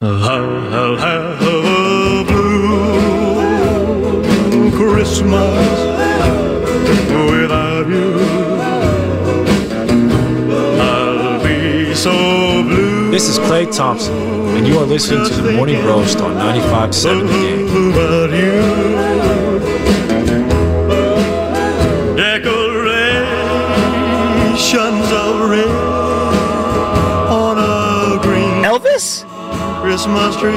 I'll have a blue Christmas without you. I'll be so blue. This is Klay Thompson, and you are listening to the Morning Roast on 95.7 The Game. Christmas tree.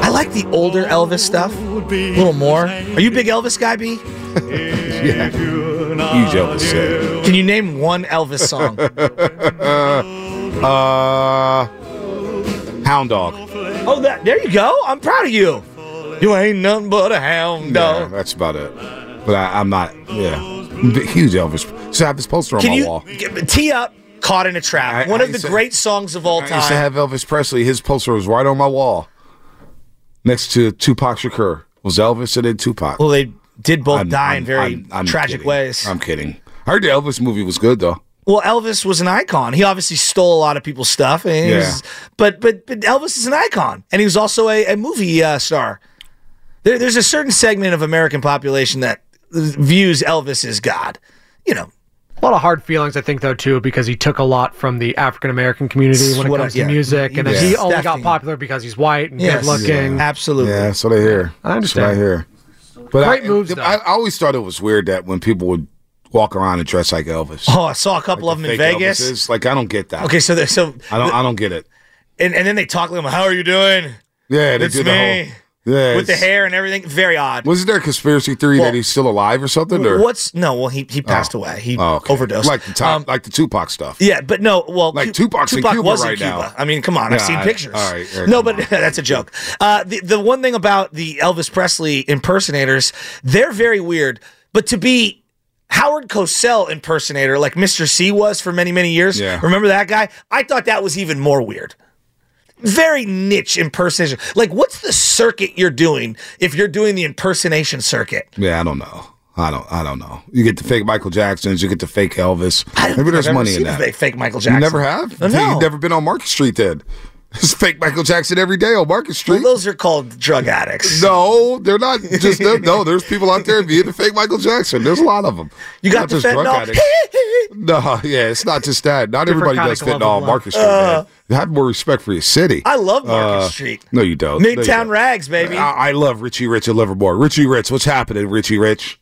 I like the older Elvis stuff a little more. Are you a big Elvis guy, B? yeah. Huge Elvis fan. Can you name one Elvis song? uh, Hound Dog. oh, that there you go. I'm proud of you. You ain't nothing but a hound Yeah, dog. that's about it. But I, I'm not. Yeah, huge Elvis. So I have this poster on Can my you wall. g- tee up? Caught in a trap. I- one I of the to- great songs of all time. I used to have Elvis Presley. His poster was right on my wall, next to Tupac Shakur. Was Elvis and then Tupac? well, they did both I'm- die I'm- in very I'm- tragic kidding. ways. I'm kidding. I heard the Elvis movie was good though. Well, Elvis was an icon. He obviously stole a lot of people's stuff, and Yeah. was- but but but Elvis is an icon, and he was also a, a movie uh, star. There, there's a certain segment of American population that views Elvis as God. You know, A lot of hard feelings, I think, though, too, because he took a lot from the African American community when it What I- comes yeah. to music, and then he only got popular because he's white and Yes. good looking. absolutely. Yeah, that's what I hear. I understand. That's what I hear. But Great I, moves. I, I always thought it was weird that when people would walk around and dress like Elvis. Oh, I saw a couple of them in Vegas. Elvises. Like I don't get that. Okay, so so I don't. I don't get it. and, and then they talk to him. Like, how are you doing? Yeah, they It's do the whole. Yeah, With the hair and everything, very odd. Wasn't there a conspiracy theory Well, that he's still alive or something? Or What's no? Well, he he passed away. He Oh, okay. overdosed. Like the top, Um, like the Tupac stuff. Yeah, but no. Well, Like Tupac's in Tupac Cuba was right in Cuba. now. I mean, come on, I've seen I- pictures. all right, no, but that's a joke. Uh, the the one thing about the Elvis Presley impersonators, they're very weird. But to be Howard Cosell impersonator, like Mr. C was for many many years, Yeah. remember that guy? I thought that was even more weird. Very niche impersonation. Like, what's the circuit you're doing if you're doing the impersonation circuit? Yeah, I don't know. I don't. I don't know. You get the fake Michael Jacksons. You get the fake Elvis. I don't Maybe there's I've money in that. fake- Michael You Jackson. never have. No. You've never been on Market Street then. It's fake Michael Jackson every day on Market Well, Street. those are called drug addicts. no, they're not just them. No, there's people out there being the fake Michael Jackson. There's a lot of them. You got Not the just drug addicts. No, yeah, it's not just that. Not Different everybody does of glove fentanyl on Market Street, man. Have more respect for your city. I love Market Uh, Street. No, you don't. No, you Midtown don't. rags, baby. I, I love Richie Rich of Livermore. Richie Rich, what's happening, Richie Rich?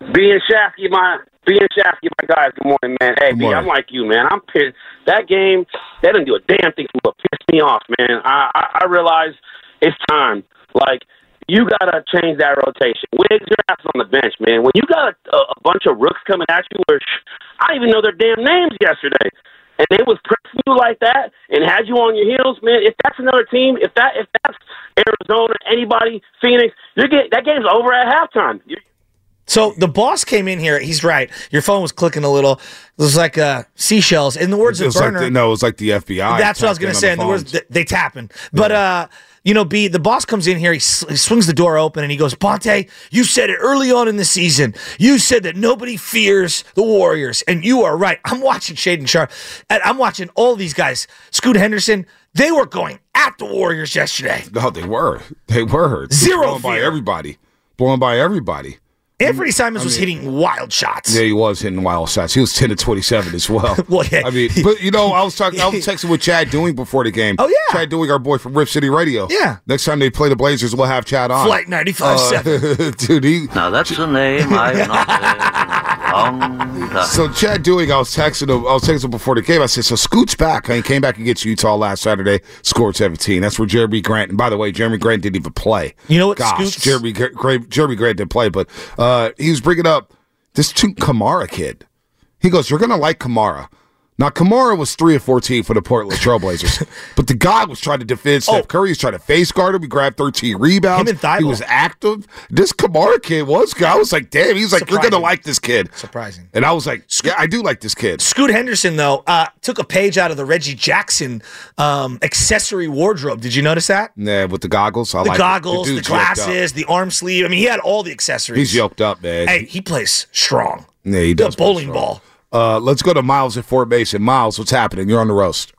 Being Shafty, my being Shafty, my guys. Good morning, man. Hey, morning. I'm like you, man. I'm pissed. That game, they didn't do a damn thing but piss me off, man. I, I I realize it's time. Like you gotta change that rotation. Wiggs, your ass on the bench, man. When you got a, a bunch of rooks coming at you, where I didn't even know their damn names yesterday, and they was pressing you like that and had you on your heels, man. If that's another team, if that if that's Arizona, anybody, Phoenix, you're get that game's over at halftime. You, So the boss came in here. He's right. Your phone was clicking a little. It was like uh, seashells. In the words of was like Burner, the, no, it was like the FBI. that's what I was going to say. In the words, they, they tapping. But uh, you know, B, the boss comes in here. He, he swings the door open and he goes, "Bonta, you said it early on in the season. You said that nobody fears the Warriors, and you are right. I'm watching Shaedon Sharpe, and I'm watching all these guys. Scoot Henderson. They were going at the Warriors yesterday. No, they were. They were. Zero Blowing by everybody. Blowing by everybody. Anfernee Simons was hitting wild shots. Yeah, he was hitting wild shots. He was ten to twenty-seven as well. well, yeah. I mean, but you know, I was talking, I was texting with Chad Doing before the game. Oh, yeah. Chad Doing, our boy from Rip City Radio. Yeah. Next time they play the Blazers, we'll have Chad on. Flight 95.7. Uh, dude, he. Now that's a name I've not heard in a long time. So Chad Doing, I was texting him. I was texting him before the game. I said, "So Scoot's back. He came back against Utah last Saturday, scored 17. That's where Jerami Grant. And by the way, Jerami Grant didn't even play. You know what, Gosh, Scoots- Jeremy Gra- Gra- Jerami Grant didn't play, but uh, he was bringing up this two Camara kid. He goes, "You're gonna like Camara." Now Camara was three of fourteen for the Portland Trailblazers, but the guy was trying to defend Steph Curry. He's trying to face guard him. He grabbed thirteen rebounds. Oh. Him and Thybulle. he was active. This Camara kid was. I was like, damn. He's like, you're gonna like this kid. Surprising. And I was like, yeah, I do like this kid. Scoot Henderson, though, uh, took a page out of the Reggie Jackson um, accessory wardrobe. Did you notice that? Yeah, with the goggles. I the like goggles, the, up. glasses, the arm sleeve. I mean, he had all the accessories. He's yoked up, man. Hey, he plays strong. yeah, he The does. play bowling strong. ball. Uh, let's go to Miles at Fort Mason. Miles, what's happening? You're on the roast.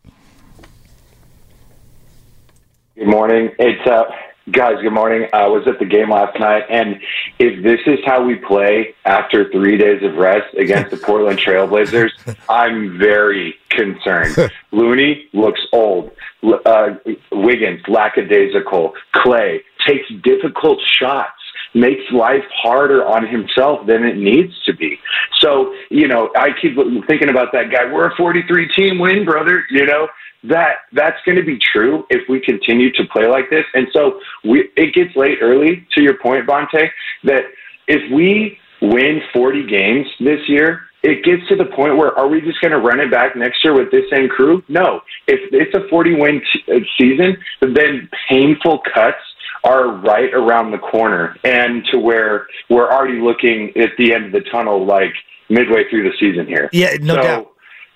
Good morning. It's uh, guys. Good morning. I was at the game last night, and if this is how we play after three days of rest against the Portland Trailblazers, I'm very concerned. Looney looks old. Uh, Wiggins lackadaisical. Klay takes difficult shots. Makes life harder on himself than it needs to be. So, you know, I keep thinking about that guy. We're a 43 team win, brother. You know, that that's going to be true if we continue to play like this. And so we, it gets late early. To your point, Bonta, that if we win 40 games this year, it gets to the point where are we just going to run it back next year with this same crew? No. If it's a 40 win t- uh, season, then painful cuts are right around the corner and to where we're already looking at the end of the tunnel like midway through the season here. Yeah, no So, doubt.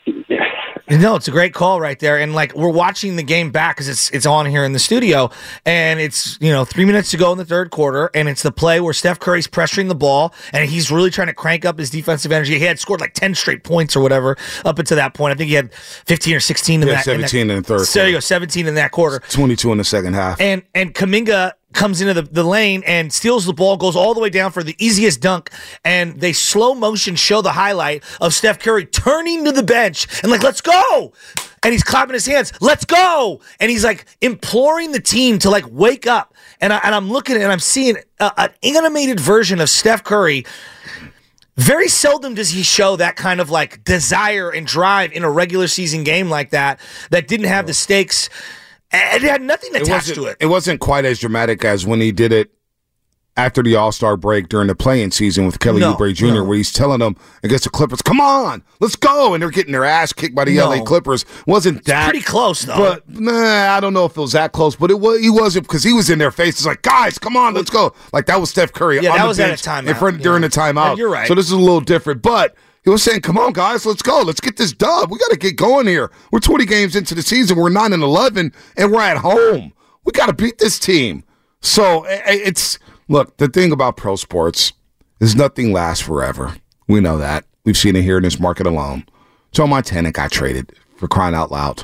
No, it's a great call right there, and like we're watching the game back because it's it's on here in the studio, and it's you know three minutes to go in the third quarter, and it's the play where Steph Curry's pressuring the ball, and he's really trying to crank up his defensive energy. He had scored like ten straight points or whatever up until that point. I think he had fifteen or sixteen in Yeah, that. 17 in, that, in the third So there you go, seventeen in that quarter. 22 in the second half. And and Kuminga comes into the, the lane and steals the ball, goes all the way down for the easiest dunk, and they slow motion show the highlight of Steph Curry turning to the bench and like, let's go. And he's clapping his hands, let's go. And he's like imploring the team to like wake up. And, I, and I'm looking and I'm seeing a, an animated version of Steph Curry. Very seldom does he show that kind of like desire and drive in a regular season game like that, that didn't have the stakes. And it had nothing attached to it. It wasn't quite as dramatic as when he did it after the All Star break during the playing season with Kelly No, Oubre Jr., no. where he's telling them against the Clippers, "Come on, let's go," and they're getting their ass kicked by the No. LA Clippers. Wasn't that pretty close, though. But nah, I don't know if it was that close. But it was. He wasn't because he was in their faces like, "Guys, come on, let's go!" Like that was Steph Curry. Yeah, that was at a timeout, in front yeah. during the timeout. Yeah, you're right. So this is a little different, but. He was saying, "Come on, guys, let's go. Let's get this dub. We got to get going here. We're 20 games into the season. We're nine and 11, and we're at home. We got to beat this team." So it's look. The thing about pro sports is nothing lasts forever. We know that. We've seen it here in this market alone. Joe Montana got traded for crying out loud.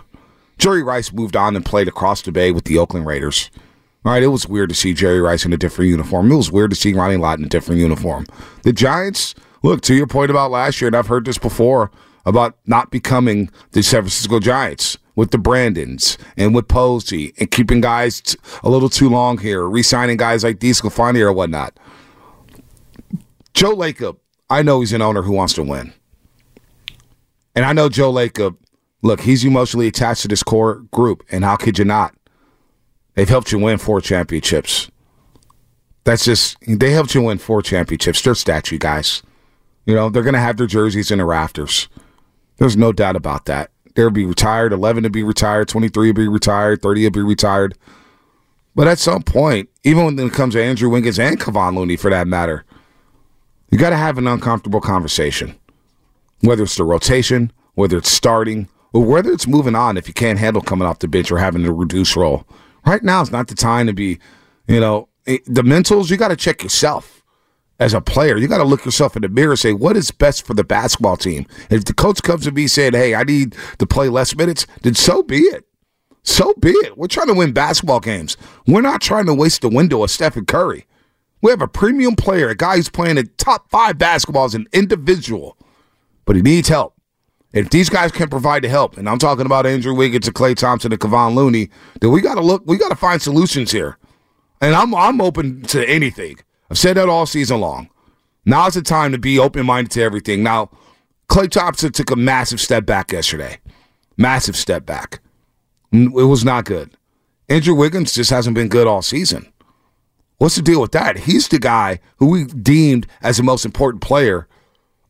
Jerry Rice moved on and played across the bay with the Oakland Raiders. All right, it was weird to see Jerry Rice in a different uniform. It was weird to see Ronnie Lott in a different uniform. The Giants, look, to your point about last year, and I've heard this before about not becoming the San Francisco Giants with the Brandons and with Posey and keeping guys t- a little too long here, re signing guys like DeSclafani or whatnot. Joe Lacob, I know he's an owner who wants to win. And I know Joe Lacob, look, he's emotionally attached to this core group, and how could you not? They've helped you win four championships. That's just they helped you win four championships. They're statue guys. You know, they're gonna have their jerseys in the rafters. There's no doubt about that. They'll be retired, eleven to be retired, twenty three will be retired, thirty will be retired. But at some point, even when it comes to Andrew Wiggins and Kevon Looney for that matter, you gotta have an uncomfortable conversation. Whether it's the rotation, whether it's starting, or whether it's moving on if you can't handle coming off the bench or having a reduced role. Right now is not the time to be, you know, eh, the mentals, you got to check yourself as a player. You got to look yourself in the mirror and say, what is best for the basketball team? If the coach comes to me saying, hey, I need to play less minutes, then so be it. So be it. We're trying to win basketball games. We're not trying to waste the window of Stephen Curry. We have a premium player, a guy who's playing a top five basketball as an individual, but he needs help. If these guys can provide the help, and I'm talking about Andrew Wiggins and Klay Thompson and Kevon Looney, then we got to look. We got to find solutions here. And I'm I'm open to anything. I've said that all season long. Now's the time to be open minded to everything. Now, Klay Thompson took a massive step back yesterday. Massive step back. It was not good. Andrew Wiggins just hasn't been good all season. What's the deal with that? He's the guy who we deemed as the most important player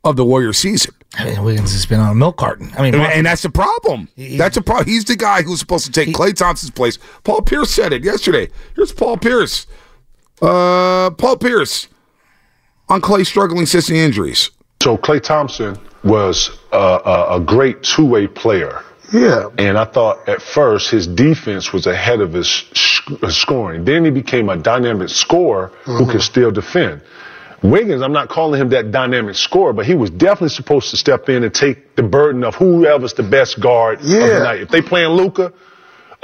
of the Warrior season. I mean, Wiggins has been on a milk carton. I mean, and, and that's the problem. That's a problem. He's the guy who's supposed to take Klay Thompson's place. Paul Pierce said it yesterday. Here's Paul Pierce. Uh, Paul Pierce on Klay struggling since the injuries. So Klay Thompson was uh, a, a great two-way player. Yeah. And I thought at first his defense was ahead of his his scoring. Then he became a dynamic scorer who Mhm. could still defend. Wiggins, I'm not calling him that dynamic scorer, but he was definitely supposed to step in and take the burden of whoever's the best guard of the night. If they playing Luka,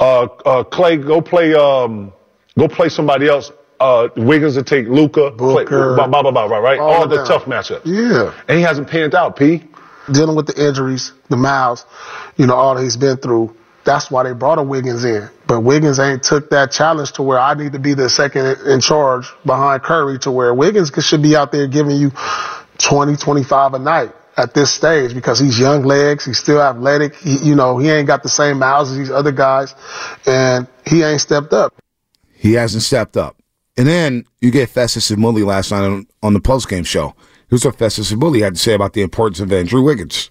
uh, uh, Klay, go play, um, go play somebody else. Uh, Wiggins will take Luka, play, Booker. blah, blah, blah, blah, right? right? All All the tough matchups. Yeah. And he hasn't panned out, P. Dealing with the injuries, the miles, you know, all he's been through. That's why they brought a Wiggins in. But Wiggins ain't took that challenge to where I need to be the second in charge behind Curry to where Wiggins should be out there giving you 20, 25 a night at this stage because he's young legs. He's still athletic. He, you know, he ain't got the same miles as these other guys and he ain't stepped up. He hasn't stepped up. And then you get Festus and last night on, on the postgame show. Here's what Festus and had to say about the importance of Andrew Wiggins.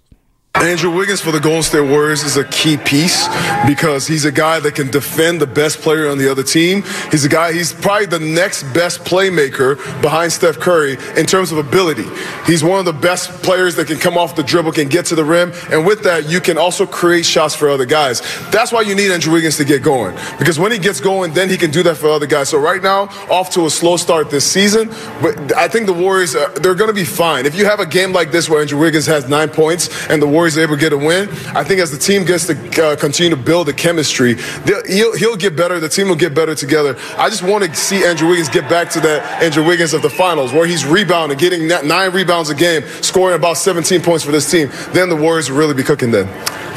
Andrew Wiggins for the Golden State Warriors is a key piece because he's a guy that can defend the best player on the other team. He's a guy, he's probably the next best playmaker behind Steph Curry in terms of ability. He's one of the best players that can come off the dribble, can get to the rim, and with that, you can also create shots for other guys. That's why you need Andrew Wiggins to get going because when he gets going, then he can do that for other guys. So right now, off to a slow start this season, but I think the Warriors, they're going to be fine. If you have a game like this where Andrew Wiggins has nine points and the Warriors are able to get a win, I think as the team gets to uh, continue to build the chemistry, he'll, he'll get better. The team will get better together. I just want to see Andrew Wiggins get back to that Andrew Wiggins of the finals where he's rebounding, getting nine rebounds a game, scoring about 17 points for this team. Then the Warriors will really be cooking then.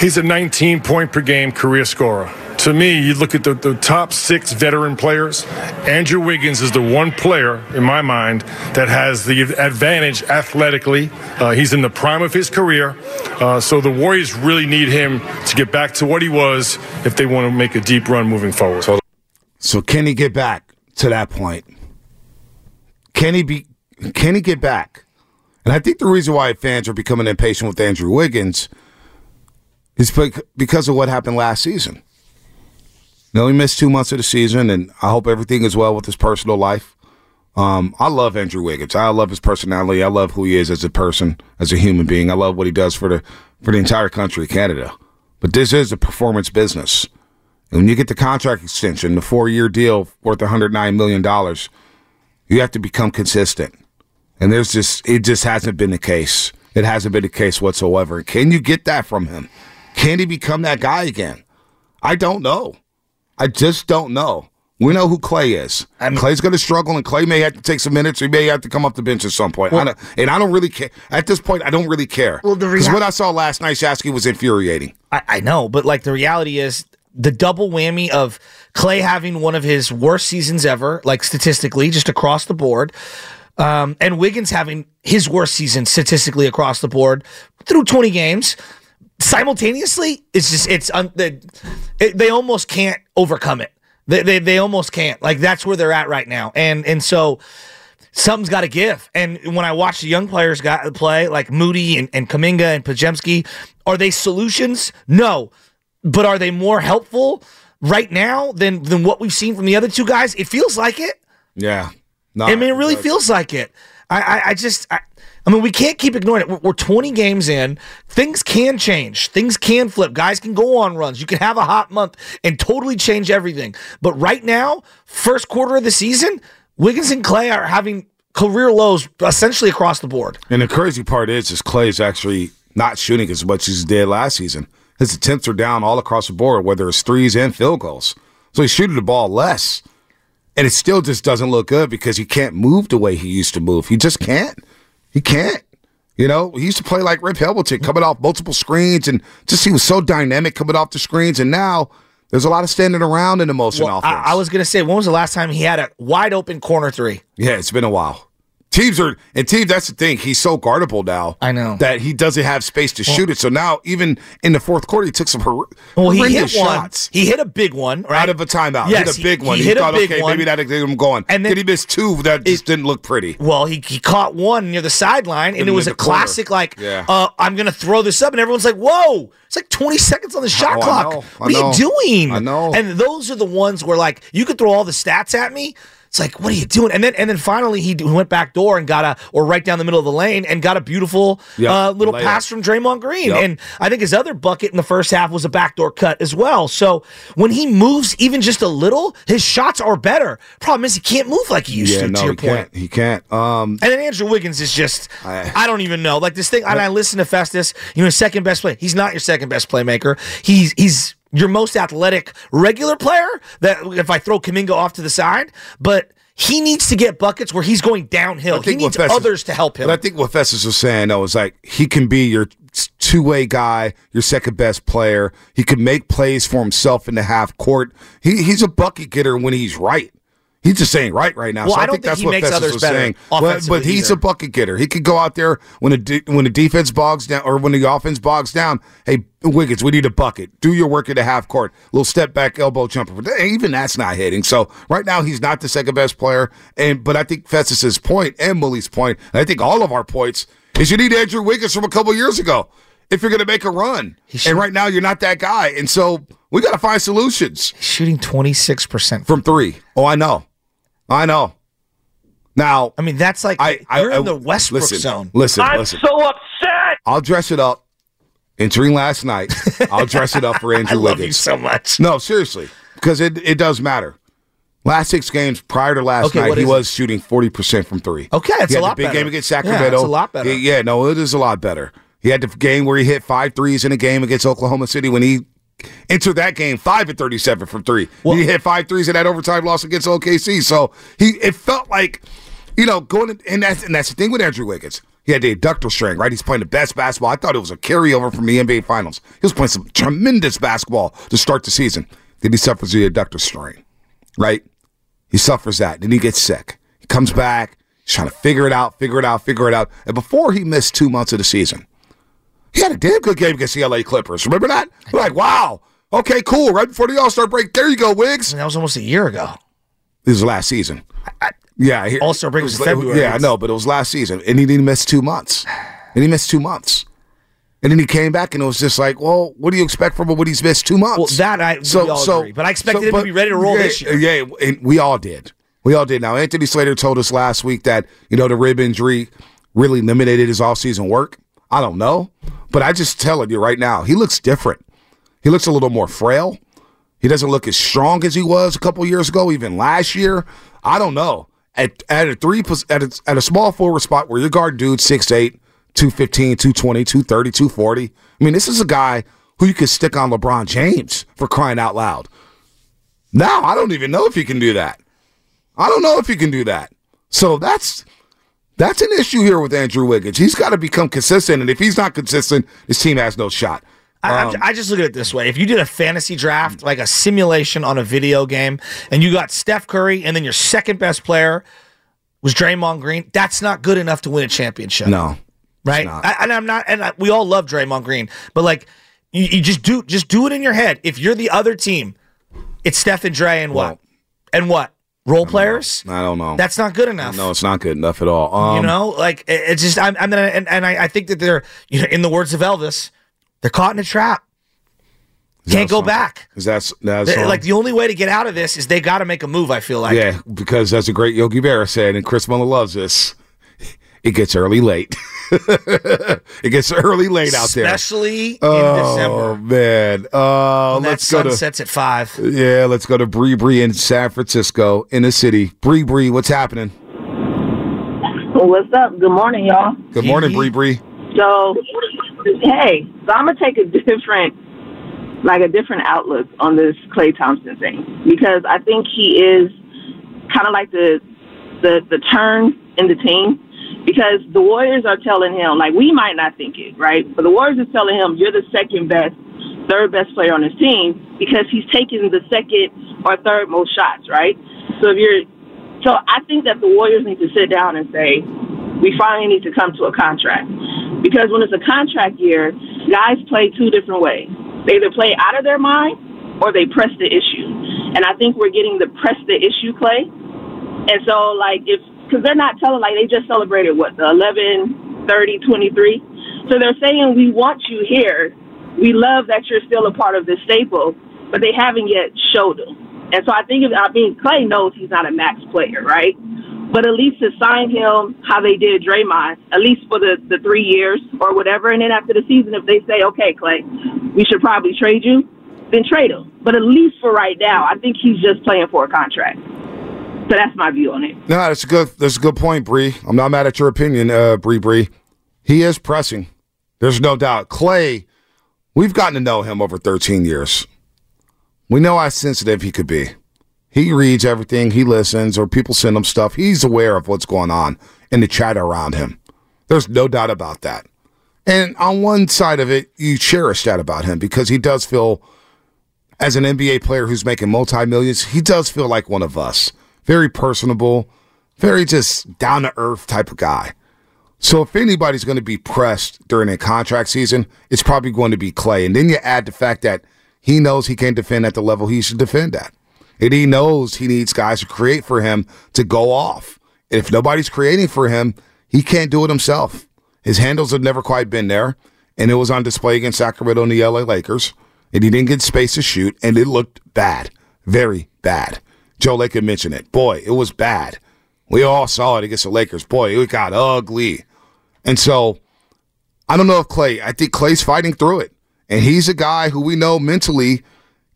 He's a 19 point per game career scorer. To me, you look at the, the top six veteran players, Andrew Wiggins is the one player, in my mind, that has the advantage athletically. Uh, he's in the prime of his career. Uh, so the Warriors really need him to get back to what he was if they want to make a deep run moving forward. So can he get back to that point? Can he be? Can he get back? And I think the reason why fans are becoming impatient with Andrew Wiggins is because of what happened last season. You know, he missed two months of the season, and I hope everything is well with his personal life. Um, I love Andrew Wiggins. I love his personality. I love who he is as a person, as a human being. I love what he does for the for the entire country, Canada. But this is a performance business. And when you get the contract extension, the four year deal worth $109 million, you have to become consistent. And there's just, it just hasn't been the case. It hasn't been the case whatsoever. Can you get that from him? Can he become that guy again? I don't know. I just don't know. We know who Klay is. Klay's going to struggle, and Klay may have to take some minutes. Or he may have to come off the bench at some point. I don't, and I don't really care. At this point, I don't really care. Well, the Because rea- what I saw last night, Shasky, was infuriating. I, I know, but like the reality is the double whammy of Klay having one of his worst seasons ever, like statistically, just across the board, um, and Wiggins having his worst season statistically across the board through 20 games. Simultaneously, it's just it's un, they, it, they almost can't overcome it. They, they they almost can't. Like that's where they're at right now, and and so something's got to give. And when I watch the young players got play, like Moody and, and Kuminga and Podziemski, are they solutions? No. But are they more helpful right now than than what we've seen from the other two guys? It feels like it. Yeah. No, I mean, it really feels like it. I, I, I just, I, I mean, we can't keep ignoring it. We're, we're 20 games in. Things can change. Things can flip. Guys can go on runs. You can have a hot month and totally change everything. But right now, first quarter of the season, Wiggins and Klay are having career lows essentially across the board. And the crazy part is, is Klay is actually not shooting as much as he did last season. His attempts are down all across the board, whether it's threes and field goals. So he's shooting the ball less. And it still just doesn't look good because he can't move the way he used to move. He just can't. He can't. You know, he used to play like Rip Hamilton, coming off multiple screens, and just he was so dynamic coming off the screens. And now there's a lot of standing around in the motion Well, offense. I, I was gonna say, when was the last time he had a wide open corner three? Yeah, it's been a while. Teams are and teams. That's the thing. He's so guardable now. I know that he doesn't have space to Well- shoot it. So now, even in the fourth quarter, he took some hor- Well, he hit one. shots He hit a big one, right? out of a timeout. Yes, hit a big he- one. he He, hit a thought, big okay, one. maybe that'll get him going. And then- then he missed two that just didn't look pretty. Well, he, he caught one near the sideline, and it was a corner. classic, like, Yeah. uh, I'm going to throw this up. And everyone's like, whoa, it's like 20 seconds on the shot Oh, clock. what are you doing? I know. And those are the ones where, like, you could throw all the stats at me. It's like, what are you doing? And then, and then finally, he went back door and got a, or right down the middle of the lane and got a beautiful Yep, uh, little layup. pass from Draymond Green. Yep. And I think his other bucket in the first half was a backdoor cut as well. So when he moves even just a little, his shots are better. Problem is, he can't move like he used yeah, to. no, to your he point. can't. He can't. Um, And then Andrew Wiggins is just, I, don't even know. Like this thing, and I listen to Festus, you know, second best play. He's not your second best playmaker. He's, he's your most athletic regular player that if I throw Kuminga off to the side, but he needs to get buckets where he's going downhill. He needs Festus- others to help him. But I think what Festus was saying though is like he can be your two way guy, your second best player. He can make plays for himself in the half court. He he's a bucket getter when he's right. He's just saying right right now. Well, so I, I don't think think that's he what makes Festus others was better saying. But, but he's either. a bucket getter. He could go out there when a de- when the defense bogs down or when the offense bogs down. Hey Wiggins, we need a bucket. Do your work at the half court. little step back elbow jumper. Even that's not hitting. So right now he's not the second best player. And but I think Festus's point and Millie's point, and I think all of our points is you need Andrew Wiggins from a couple years ago if you're going to make a run. And right now you're not that guy. And so we got to find solutions. He's shooting 26% from three. Oh, I know. I know. Now, I mean, that's like I, you're in the Westbrook listen, zone. Listen, I'm listen. so upset. I'll dress it up. Entering last night, I'll dress it up for Andrew I love Wiggins. you so much. No, seriously, because it, it does matter. Last six games prior to last Okay, night, he is was shooting forty percent from three. Okay, it's a lot the big better. game against Yeah, Sacramento. it's a lot better. He- yeah, no, it is a lot better. He had the game where he hit five threes in a game against Oklahoma City when he entered that game five and thirty-seven from three. he hit five threes in that overtime loss against OKC. So he it felt like, you know, going in, and that's and that's the thing with Andrew Wiggins. He had the adductor strain, right? He's playing the best basketball. I thought it was a carryover from the NBA Finals. He was playing some tremendous basketball to start the season. Then he suffers the adductor strain, right? He suffers that. Then he gets sick. He comes back. He's trying to figure it out, figure it out, figure it out. And before he missed two months of the season, he had a damn good game against the LA Clippers. Remember that? We're like, wow. Okay, cool. Right before the All Star break, there you go, Wiggs. That was almost a year ago. This was last season. Yeah, he- All-Star break it was February. Yeah, I know, but it was last season, and he didn't miss two months, and he missed two months, and then he came back, and it was just like, well, what do you expect from him when he's missed two months? Well, that I- we all agree, but I expected him to be ready to roll yeah, this year. Yeah, and we all did. We all did. Now, Anthony Slater told us last week that you know the rib injury really limited his off-season work. I don't know, but I just telling you right now, he looks different. He looks a little more frail. He doesn't look as strong as he was a couple years ago, even last year. I don't know. At at a three at a, at a small forward spot where your guard dude 6'8", 215, 220, 230, 240. I mean, this is a guy who you could stick on LeBron James for crying out loud. Now, I don't even know if he can do that. I don't know if he can do that. So that's that's an issue here with Andrew Wiggins. He's got to become consistent, and if he's not consistent, his team has no shot. I, Um, I just look at it this way: if you did a fantasy draft, like a simulation on a video game, and you got Steph Curry, and then your second best player was Draymond Green, that's not good enough to win a championship. No, right? I, and I'm not, and I, we all love Draymond Green, but like, you, you just do, just do it in your head. If you're the other team, it's Steph and Dre, and what, and what role players? I don't know. That's not good enough. No, it's not good enough at all. Um, you know, like it- it's just I'm, I'm and, and I, I think that they're, you know, in the words of Elvis, they're caught in a trap. Can't go back. Is that that's They- like the only way to get out of this is they got to make a move. I feel like. yeah, because as a great Yogi Berra said, and Chris Mullin loves this. It gets early late. it gets early late out there, especially in December. oh, man. Uh, When let's go sun to sets at five. yeah. Let's go to Bree Bree in San Francisco in the city. Bree Bree, what's happening? What's up? Good morning, y'all. Good morning, Bree Bree. So, hey, so I'm gonna take a different, like a different outlook on this Klay Thompson thing because I think he is kind of like the the the turn in the team because the Warriors are telling him like we might not think it right, but the Warriors are telling him you're the second best, third best player on his team because he's taking the second or third most shots, right? So if you're so I think that the Warriors need to sit down and say we finally need to come to a contract because when it's a contract year, guys play two different ways. They either play out of their mind or they press the issue. And I think we're getting the press the issue play. And so, like, if, because they're not telling, like, they just celebrated what, the 11, 30, 23. So they're saying, we want you here. We love that you're still a part of this staple, but they haven't yet showed them. And so I think, I mean, Klay knows he's not a max player, right? But at least to sign him how they did Draymond, at least for the, the three years or whatever. And then after the season, if they say, okay, Klay, we should probably trade you, then trade him. But at least for right now, I think he's just playing for a contract. So that's my view on it. No, that's a good. That's a good point, Bree. I'm not mad at your opinion, uh, Bree. Bree. He is pressing. There's no doubt. Klay, we've gotten to know him over 13 years. We know how sensitive he could be. He reads everything. He listens, or people send him stuff. He's aware of what's going on in the chat around him. There's no doubt about that. And on one side of it, you cherish that about him because he does feel, as an NBA player who's making multi millions, he does feel like one of us. Very personable, very just down to earth type of guy. So if anybody's going to be pressed during a contract season, it's probably going to be Klay. And then you add the fact that he knows he can't defend at the level he should defend at. And he knows he needs guys to create for him to go off. And if nobody's creating for him, he can't do it himself. His handles have never quite been there. And it was on display against Sacramento and the LA Lakers. And he didn't get space to shoot. And it looked bad. Very bad. Joe had mentioned it. Boy, it was bad. We all saw it against the Lakers. Boy, it got ugly. And so I don't know if Klay, I think Klay's fighting through it. And he's a guy who we know mentally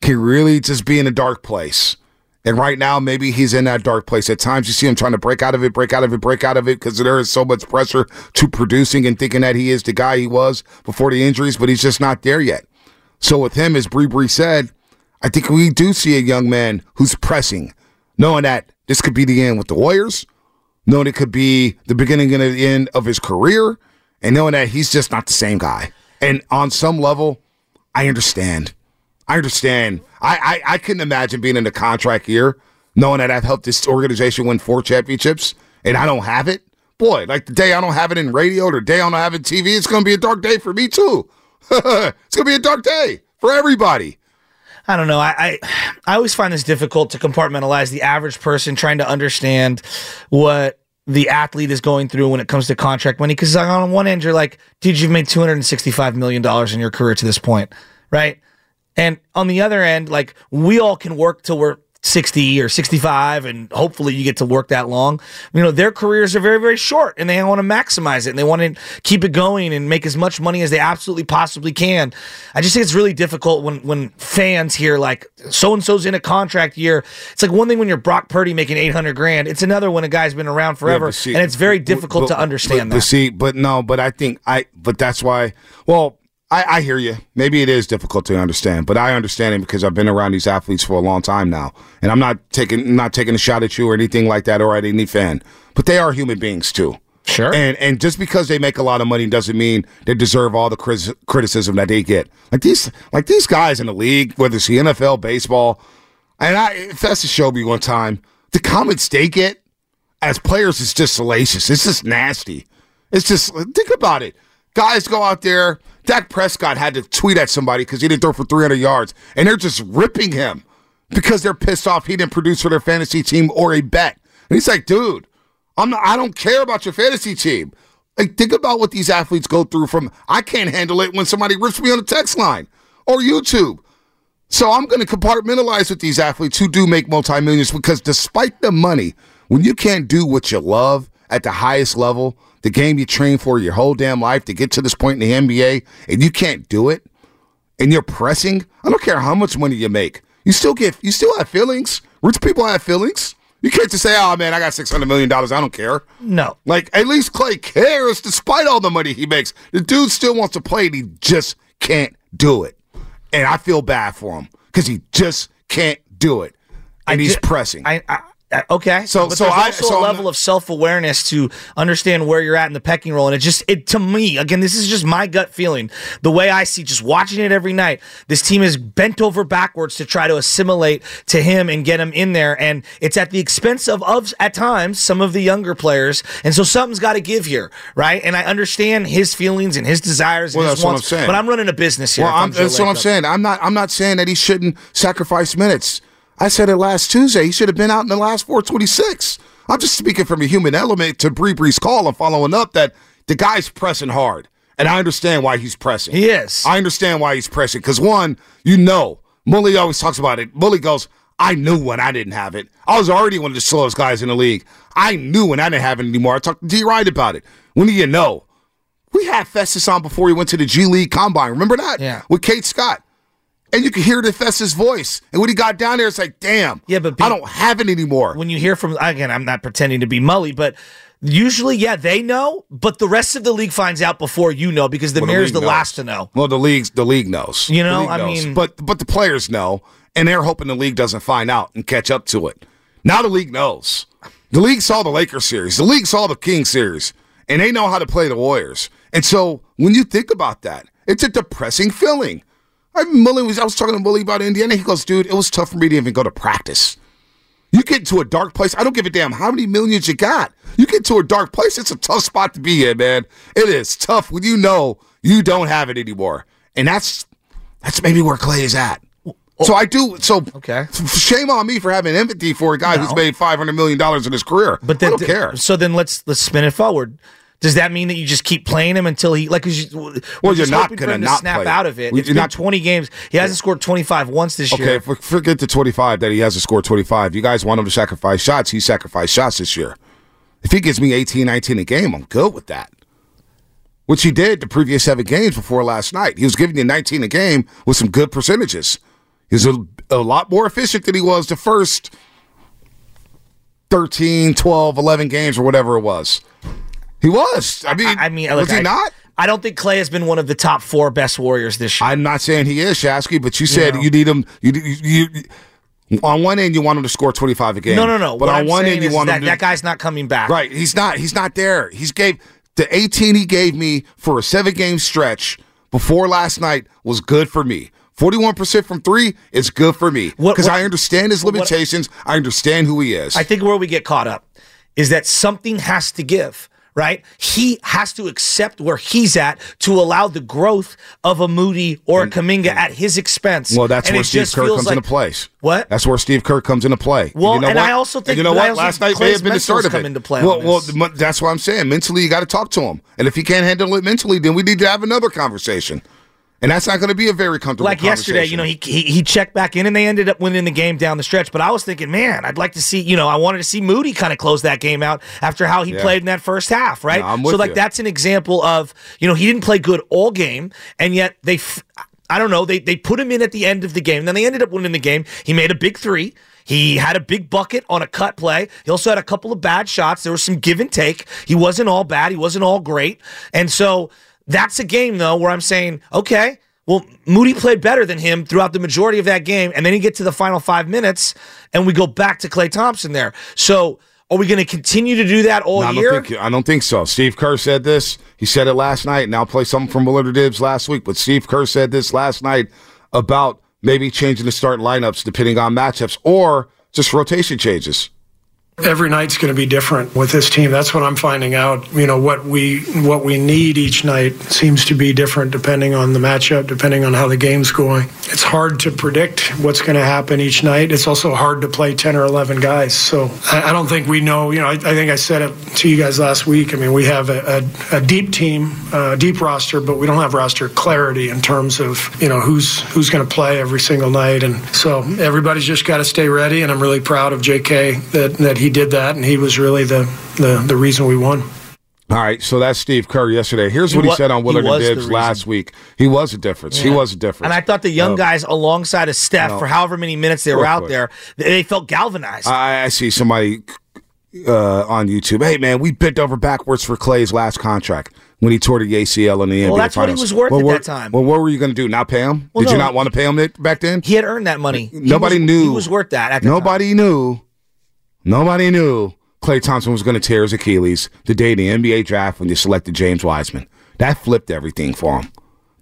can really just be in a dark place. And right now, maybe he's in that dark place. At times, you see him trying to break out of it, break out of it, break out of it, because there is so much pressure to producing and thinking that he is the guy he was before the injuries, but he's just not there yet. So with him, as Bree Bree said, I think we do see a young man who's pressing, knowing that this could be the end with the Warriors, knowing it could be the beginning and the end of his career, and knowing that he's just not the same guy. And on some level, I understand. I understand. I, I, I couldn't imagine being in a contract year, knowing that I've helped this organization win four championships and I don't have it. Boy, like the day I don't have it in radio or the day I don't have it in TV, it's going to be a dark day for me too. it's going to be a dark day for everybody. I don't know. I, I I always find this difficult to compartmentalize the average person trying to understand what the athlete is going through when it comes to contract money. Because on one end, you're like, dude, you've made two hundred and sixty-five million dollars in your career to this point, right? And on the other end, like we all can work till we're 60 or 65 and hopefully you get to work that long. You know, their careers are very very short and they want to maximize it and they want to keep it going and make as much money as they absolutely possibly can. I just think it's really difficult when when fans hear like so and so's in a contract year. It's like one thing when you're Brock Purdy making 800 grand. It's another when a guy's been around forever Yeah, see- and it's very difficult but- to understand but, that. But see, but no, but I think I, but that's why. Well, I, I hear you. Maybe it is difficult to understand, but I understand it because I've been around these athletes for a long time now, and I'm not taking not taking a shot at you or anything like that or at any fan. But they are human beings too. Sure. And and just because they make a lot of money doesn't mean they deserve all the cris- criticism that they get. Like these like these guys in the league, whether it's the NFL, baseball, and I Festus showed me one time the comments they get as players is just salacious. It's just nasty. It's just think about it. Guys go out there. Dak Prescott had to tweet at somebody because he didn't throw for 300 yards, and they're just ripping him because they're pissed off he didn't produce for their fantasy team or a bet. And he's like, dude, I'm not, I don't care about your fantasy team. Like, think about what these athletes go through from I can't handle it when somebody rips me on the text line or YouTube. So I'm going to compartmentalize with these athletes who do make multimillions because despite the money, when you can't do what you love at the highest level, the game you train for your whole damn life to get to this point in the NBA, and you can't do it, and you're pressing, I don't care how much money you make. You still get, you still have feelings. Rich people have feelings. You can't just say, "Oh man, I got six hundred million dollars. I don't care." No. Like at least Klay cares, despite all the money he makes. The dude still wants to play, and he just can't do it. And I feel bad for him because he just can't do it, and he's ju- pressing. I, I Okay, So- but so there's I- also so a I'm level of self awareness to understand where you're at in the pecking order, and it just it to me again. This is just my gut feeling. The way I see, just watching it every night, this team is bent over backwards to try to assimilate to him and get him in there, and it's at the expense of of at times some of the younger players, and so something's got to give here, right? And I understand his feelings and his desires. And Well, his that's what I'm saying. But I'm running a business here. Well, I'm, Joe that's what I'm Lacob. saying. I'm not. I'm not saying that he shouldn't sacrifice minutes. I said it last Tuesday. He should have been out in the last 426. I'm just speaking from a human element to Bree Bree's call and following up that the guy's pressing hard, and I understand why he's pressing. He is. I understand why he's pressing because one, you know, Mully always talks about it. Mully goes, "I knew when I didn't have it. I was already one of the slowest guys in the league. I knew when I didn't have it anymore. I talked to D. Wright about it. When do you know? We had Festus on before he went to the G League Combine. Remember that? Yeah. With Kate Scott. And you can hear the Festus voice. And when he got down there, it's like, damn. Yeah, but I don't have it anymore. when you hear from again, I'm not pretending to be Mully, but usually, yeah, they know, but the rest of the league finds out before you know because the Well, mayor's league the last to know. Well, the league's the league knows. You know, I knows. mean- but but the players know, and they're hoping the league doesn't find out and catch up to it. Now the league knows. The league saw the Lakers series. The league saw the King series, and they know how to play the Warriors. And so when you think about that, it's a depressing feeling. I Mully was I was talking to Mully about Indiana. He goes, dude, it was tough for me to even go to practice. You get to a dark place. I don't give a damn how many millions you got. You get to a dark place. It's a tough spot to be in, man. It is tough when you know you don't have it anymore, and that's that's maybe where Klay is at. So I do. So Okay. shame on me for having empathy for a guy who's made five hundred million dollars in his career. But then, I don't care. So then let's let's spin it forward. Does that mean that you just keep playing him until he like? You, Well, you're not gonna not snap out of it. We- It's been not- 20 games. He hasn't scored 25 once this Okay, year. for- forget the 25 that he hasn't scored 25. You guys want him to sacrifice shots. He sacrificed shots this year. If he gives me 18, 19 a game, I'm good with that. Which he did the previous seven games before last night. He was giving you 19 a game with some good percentages. He's a, a lot more efficient than he was the first 13, 12, 11 games or whatever it was. He was. I mean, I mean, was he I- not? I don't think Klay has been one of the top four best Warriors this year. I'm not saying he is, Shasky, but you said know. you need him. You, you, you on one end you want him to score 25 a game. no, no, no. But what on I'm one end you want that, him to that guy's not coming back. right. He's not. He's not there. He's gave the 18 he gave me for a seven game stretch before last night was good for me. 41% from three is good for me because I understand his what- limitations. I understand who he is. I think where we get caught up is that something has to give, right? He has to accept where he's at to allow the growth of a Moody or a Kuminga at his expense. well, that's And where Steve Kerr comes like- into place. What? That's where Steve Kerr comes into play. Well, you know and? I also think- you know what? Last night may have been the start of it. into play well, well, that's what I'm saying. Mentally, you got to talk to him, and if he can't handle it mentally, then we need to have another conversation. And that's not going to be a very comfortable. like yesterday, you know, he, he he checked back in and they ended up winning the game down the stretch. But I was thinking, man, I'd like to see, you know, I wanted to see Moody kind of close that game out after how he Yeah. played in that first half, right? No, so like you. that's an example of, you know, he didn't play good all game, and yet they, f- I don't know, they they put him in at the end of the game. Then they ended up winning the game. He made a big three. He had a big bucket on a cut play. He also had a couple of bad shots. There was some give and take. He wasn't all bad. He wasn't all great. And so that's a game though where I'm saying, okay, well, Moody played better than him throughout the majority of that game, and then you get to the final five minutes, and we go back to Klay Thompson there. So, are we going to continue to do that all No, I year? don't think I don't think so. Steve Kerr said this. He said it last night, and I'll play something from Willard Dibs last week. But Steve Kerr said this last night about maybe changing the start lineups depending on matchups or just rotation changes. Every night's going to be different with this team. That's what I'm finding out. You know what we what we need each night seems to be different depending on the matchup, depending on how the game's going. It's hard to predict what's going to happen each night. It's also hard to play 10 or 11 guys. So I, I don't think we know. You know, I, I think I said it to you guys last week. I mean, we have a, a, a deep team, a deep roster, but we don't have roster clarity in terms of you know who's who's going to play every single night. And so everybody's just got to stay ready. And I'm really proud of J.K. that that he did that, and he was really the the, the reason we won. All right, so that's Steve Kerr yesterday. Here's He what he wa- said on he Willard and was Dibs last week. He was a difference. He was a difference. And I thought the young guys alongside of Steph no. for however many minutes they were out quick. there, they felt galvanized. I, I see somebody uh, on YouTube. Hey, man, we bent over backwards for Klay's last contract when he tore the ACL in the NBA Well, that's what he was worth at what- that time. Well, what were you going to do? Not pay him? Well, Did you not want to pay him it back then? he had earned that money. He Nobody was- knew. he was worth that. At the Nobody knew Nobody knew Klay Thompson was going to tear his Achilles the day the NBA draft when they selected James Wiseman. That flipped everything for him.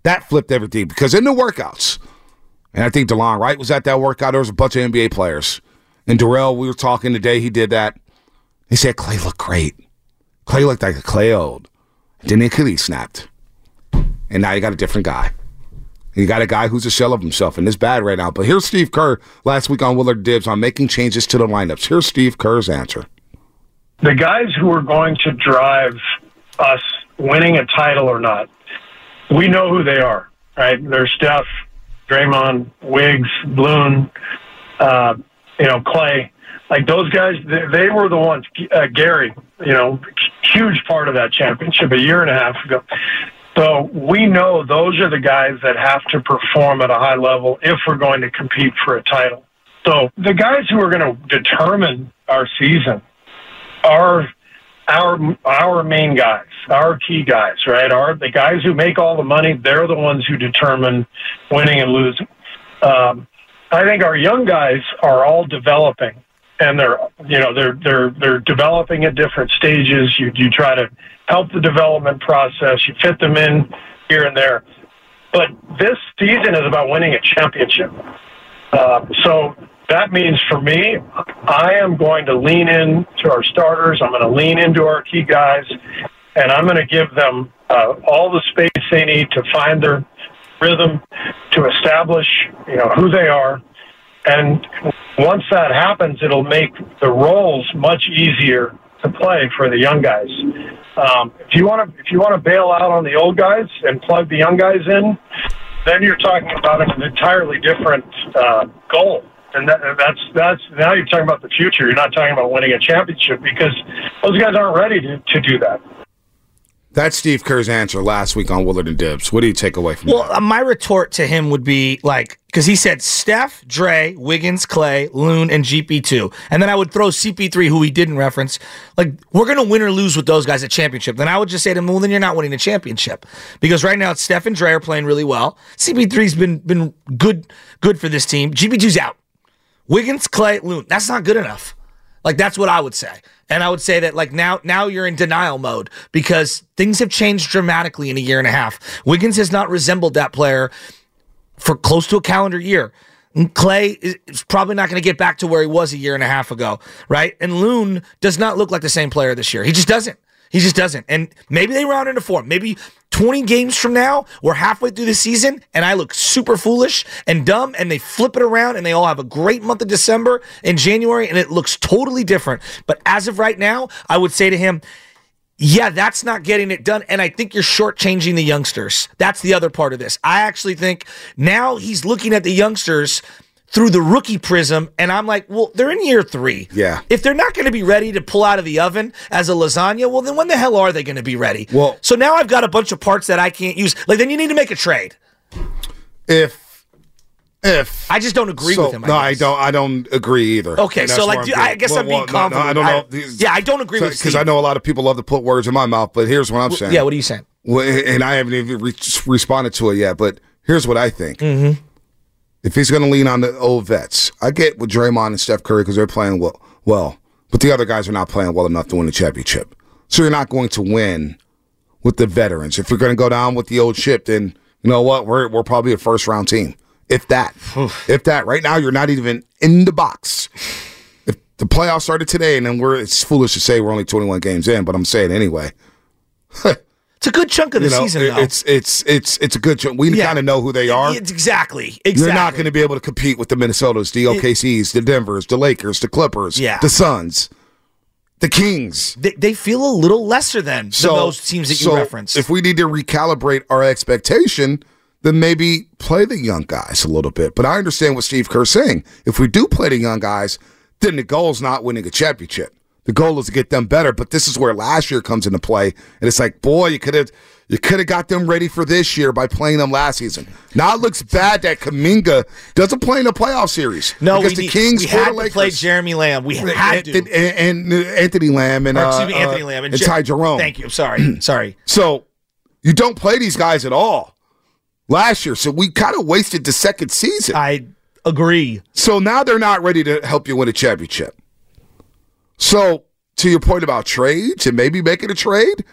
That flipped everything because in the workouts, and I think DeLon Wright was at that workout. There was a bunch of NBA players. And Darrell, we were talking today. He did that. He said Klay looked great. Klay looked like a Klay old. Then the Achilles snapped. And now you got a different guy. You got a guy who's a shell of himself, and it's bad right now. But here's Steve Kerr last week on Willard Dibs on making changes to the lineups. Here's Steve Kerr's answer. the guys who are going to drive us winning a title or not, we know who they are, right? They're Steph, Draymond, Wiggs, Bloom, uh, you know, Klay. Like those guys, they, they were the ones. Uh, Gary, you know, huge part of that championship a year and a half ago. So we know those are the guys that have to perform at a high level if we're going to compete for a title. So the guys who are going to determine our season are our our main guys, our key guys, right? Are the guys who make all the money? They're the ones who determine winning and losing. Um, I think our young guys are all developing, and they're you know they're they're they're developing at different stages. You you try to help the development process. You fit them in here and there, but this season is about winning a championship. Uh, so that means for me, I am going to lean in to our starters. I'm going to lean into our key guys, and I'm going to give them uh, all the space they need to find their rhythm, to establish, you know, who they are. And once that happens, it'll make the roles much easier to play for the young guys. Um, if you want to, if you want to bail out on the old guys and plug the young guys in, then you're talking about an entirely different uh, goal. And that, that's that's now you're talking about the future. You're not talking about winning a championship because those guys aren't ready to, to do that. That's Steve Kerr's answer last week on Willard and Dibs. What do you take away from that? Well, uh, my retort to him would be like, because he said Steph, Dre, Wiggins, Klay, Loon, and GP2. And then I would throw CP3, who he didn't reference. Like, we're going to win or lose with those guys at championship. Then I would just say to him, well, then you're not winning the championship. Because right now, Steph and Dre are playing really well. CP3's been been good good for this team. GP2's out. Wiggins, Klay, Loon. That's not good enough. Like that's what I would say. And I would say that like now now you're in denial mode because things have changed dramatically in a year and a half. Wiggins has not resembled that player for close to a calendar year. And Klay is is probably not going to get back to where he was a year and a half ago, right? And Loon does not look like the same player this year. He just doesn't. He just doesn't. And maybe they round into form. Maybe 20 games from now, we're halfway through the season, and I look super foolish and dumb, and they flip it around, and they all have a great month of December and January, and it looks totally different. But as of right now, I would say to him, yeah, that's not getting it done. And I think you're shortchanging the youngsters. That's the other part of this. I actually think now he's looking at the youngsters through the rookie prism. And I'm like, well, they're in year three. Yeah. If they're not going to be ready to pull out of the oven as a lasagna, well, then when the hell are they going to be ready? Well, so now I've got a bunch of parts that I can't use. Like, then you need to make a trade. If if I just don't agree So- with him. I no, I don't. I don't agree either. Okay, so, like, do- I guess I'm being no, no, confident. I don't know. I- yeah, I don't agree with because I know a lot of people love to put words in my mouth. But here's what I'm saying. yeah, what are you saying? Well, and I haven't even re- responded to it yet. But here's what I think. Mm-hmm. If he's going to lean on the old vets, I get with Draymond and Steph Curry because they're playing well, well, but the other guys are not playing well enough to win the championship. So you're not going to win with the veterans. If you're going to go down with the old ship, then you know what? We're we're probably a first round team, if that, if that. Right now, you're not even in the box. If the playoffs started today, and then we're it's foolish to say we're only 21 games in, but I'm saying anyway. It's a good chunk of the You know, season, it-. It's it's it's it's a good. chunk. We Yeah. kind of know who they are. It's exactly. Exactly. You're not going to be able to compete with the Minnesotas, the OKCs, the Denvers, the Lakers, the Clippers, Yeah. the Suns, the Kings. They, they feel a little lesser than, than those teams that you so referenced. If we need to recalibrate our expectation, then maybe play the young guys a little bit. But I understand what Steve Kerr's saying. If we do play the young guys, then the goal is not winning a championship. The goal is to get them better. But this is where last year comes into play, and it's like, boy, you could have. You could have got them ready for this year by playing them last season. Now it looks bad that Kuminga doesn't play in the playoff series. no, because we, the need- Kings we had to Lakers. play Jeremy Lamb. We had to. and, and, and Anthony Lamb and Or, uh, me, Anthony uh, Lamb and, Je- Ty Jerome. Thank you. I'm Sorry. Sorry. So you don't play these guys at all last year. So we kind of wasted the second season. I agree. So now they're not ready to help you win a championship. So to your point about trades and maybe making a trade,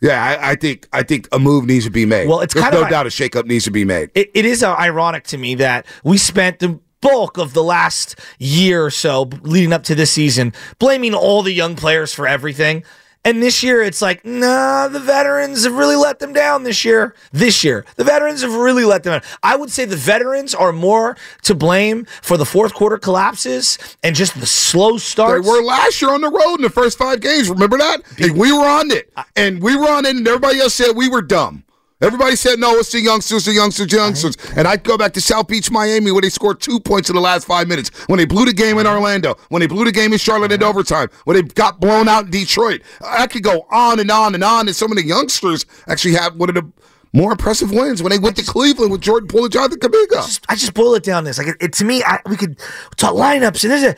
yeah, I, I think I think a move needs to be made. Well, it's There's kind no of- doubt a shakeup needs to be made. it, it is uh, ironic to me that we spent the bulk of the last year or so leading up to this season blaming all the young players for everything. And this year, it's like, nah, the veterans have really let them down this year. This year, the veterans have really let them down. I would say the veterans are more to blame for the fourth quarter collapses and just the slow start. They were last year on the road in the first five games. Remember that? And we were on it, and we were on it, and everybody else said we were dumb. Everybody said no, it's the youngsters, the youngsters, the youngsters. And I'd go back to South Beach, Miami, where they scored two points in the last five minutes. When they blew the game in Orlando, when they blew the game in Charlotte in overtime, when they got blown out in Detroit. I could go on and on and on. And some of the youngsters actually have one of the more impressive wins when they went to Cleveland with Jordan Poole and Jonathan Kuminga. I just boil it down this. Like it, it- to me, I, we could talk lineups, and there's a.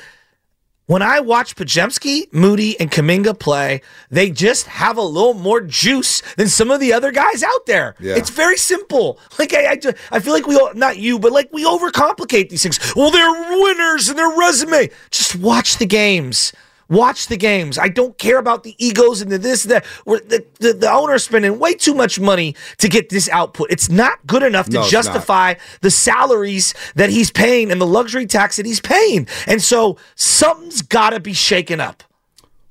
When I watch Podziemski, Moody, and Kuminga play, they just have a little more juice than some of the other guys out there. Yeah. It's very simple. Like I, I, I feel like we, all, not you, but like we overcomplicate these things. Well, they're winners and their resume. Just watch the games. Watch the games. I don't care about the egos and the this, that. We're, the, the, the owner's spending way too much money to get this output. It's not good enough to No, justify the salaries that he's paying and the luxury tax that he's paying. And so something's got to be shaken up.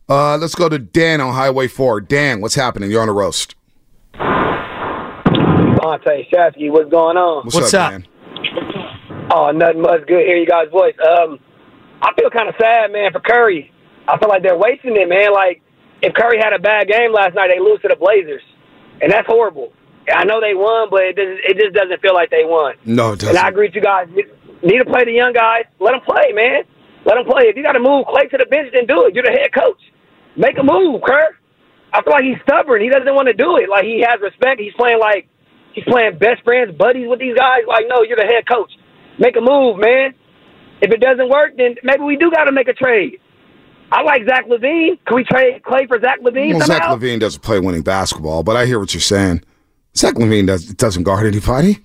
Uh, let's go to Dan on Highway 4. Dan, what's happening? You're on a roast. Bonta Shasky, what's going on? What's, up, Dan? Oh, nothing much. Good hear you guys' voice. Um, I feel kind of sad, man, for Curry. I feel like they're wasting it, man. Like if Curry had a bad game last night, they lose to the Blazers, and that's horrible. I know they won, but it just, it just doesn't feel like they won. No, it And I agree with you guys. You Need to play the young guys. Let them play, man. Let them play. If you got to move Klay to the bench, then do it. You're the head coach. Make a move, Kerr. I feel like he's stubborn. He doesn't want to do it. Like he has respect. He's playing like he's playing best friends, buddies with these guys. Like, no, you're the head coach. Make a move, man. If it doesn't work, then maybe we do got to make a trade. I like Zach LaVine. Can we trade Klay for Zach LaVine Well, Zach? LaVine doesn't play winning basketball, but I hear what you're saying. Zach LaVine does, doesn't guard anybody,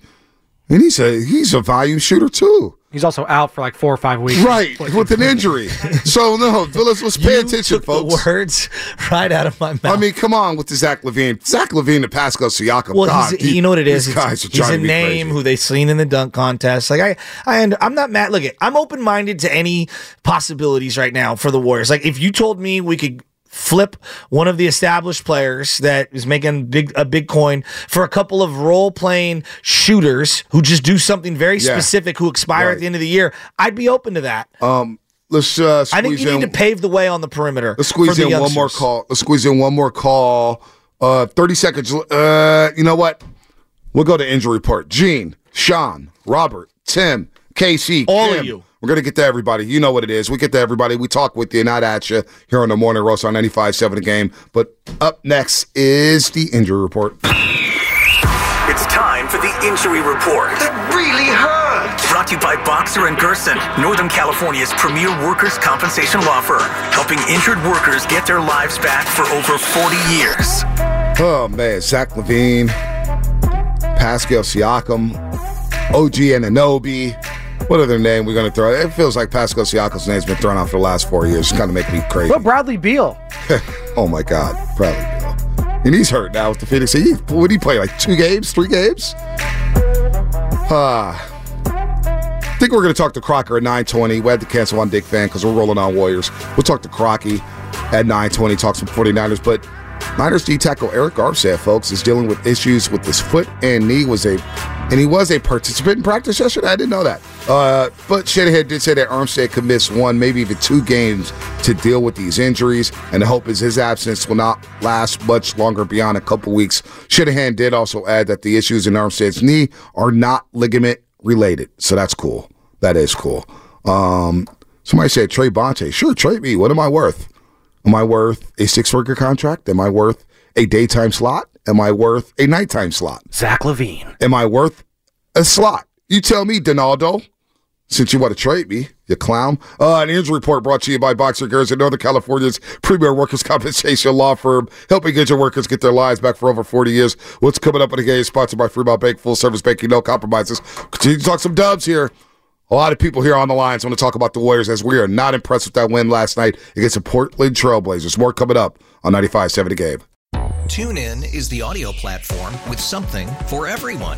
and he's a he's a volume shooter too. He's also out for like four or five weeks. Right, with an injury. so no, let's let's pay attention, folks. words right out of my mouth. I mean, come on with the Zach LaVine, Zach LaVine and Pascal Siakam. Well, God, he- you know what it is. These It's- guys are he's a name crazy. who they seen in the dunk contest. Like I, I, und- I'm not mad. Look, it, I'm open minded to any possibilities right now for the Warriors. Like if you told me we could flip one of the established players that is making big a big coin for a couple of role playing shooters who just do something very Yeah. specific who expire at the end of the year, I'd be open to that. Um, let's uh, I think you need to pave the way on the perimeter. Let's squeeze in one more call. Let's squeeze in one more call. Uh, 30 seconds. Uh, you know what? We'll go to injury report. Gene, Sean, Robert, Tim, Casey, All of you. We're going to get to everybody. You know what it is. We get to everybody. We talk with you, not at you, here on the Morning Roast on 95.7 The Game. But up next is the injury report. It's time for the injury report. It really hurts. Brought to you by Boxer and Gerson, Northern California's premier workers' compensation law firm, helping injured workers get their lives back for over 40 years. Oh, man. Zach LaVine, Pascal Siakam, OG Anunoby. What other name we're going to throw? It feels like Pascal Siakam's name's been thrown out for the last four years. It's kind of make me crazy. What Bradley Beal? oh my God, Bradley Beal. And he's hurt now with the Phoenix. He, what did he play? Like two games, three games? Ah. I think we're going to talk to Crocker at 920. We had to cancel on Dick Fan because we're rolling on Warriors. We'll talk to Crocky at 920, talk some 49ers. But Niners D tackle Arik Armstead, folks, is dealing with issues with his foot and knee. Was a and he was a participant in practice yesterday. I didn't know that. Uh, but Shanahan did say that Armstead could miss one, maybe even two games to deal with these injuries. And the hope is his absence will not last much longer beyond a couple weeks. Shanahan did also add that the issues in Armstead's knee are not ligament related. So that's cool. That is cool. Um, somebody said Trey Bonta. Sure, trade me. What am I worth? Am I worth a six figure contract? Am I worth a daytime slot? Am I worth a nighttime slot? Zach LaVine. Am I worth a slot? You tell me, Donaldo. Since you want to trade me, you clown. Uh, an injury report brought to you by Boxer Gerson Northern California's premier workers' compensation law firm, helping injured workers get their lives back for over 40 years. What's coming up in the game sponsored by Fremont Bank, full service banking, no compromises. Continue to talk some dubs here A lot of people here on the lines want to talk about the Warriors as we are not impressed with that win last night against the Portland Trailblazers. More coming up on 95.7 The Game. TuneIn is the audio platform with something for everyone.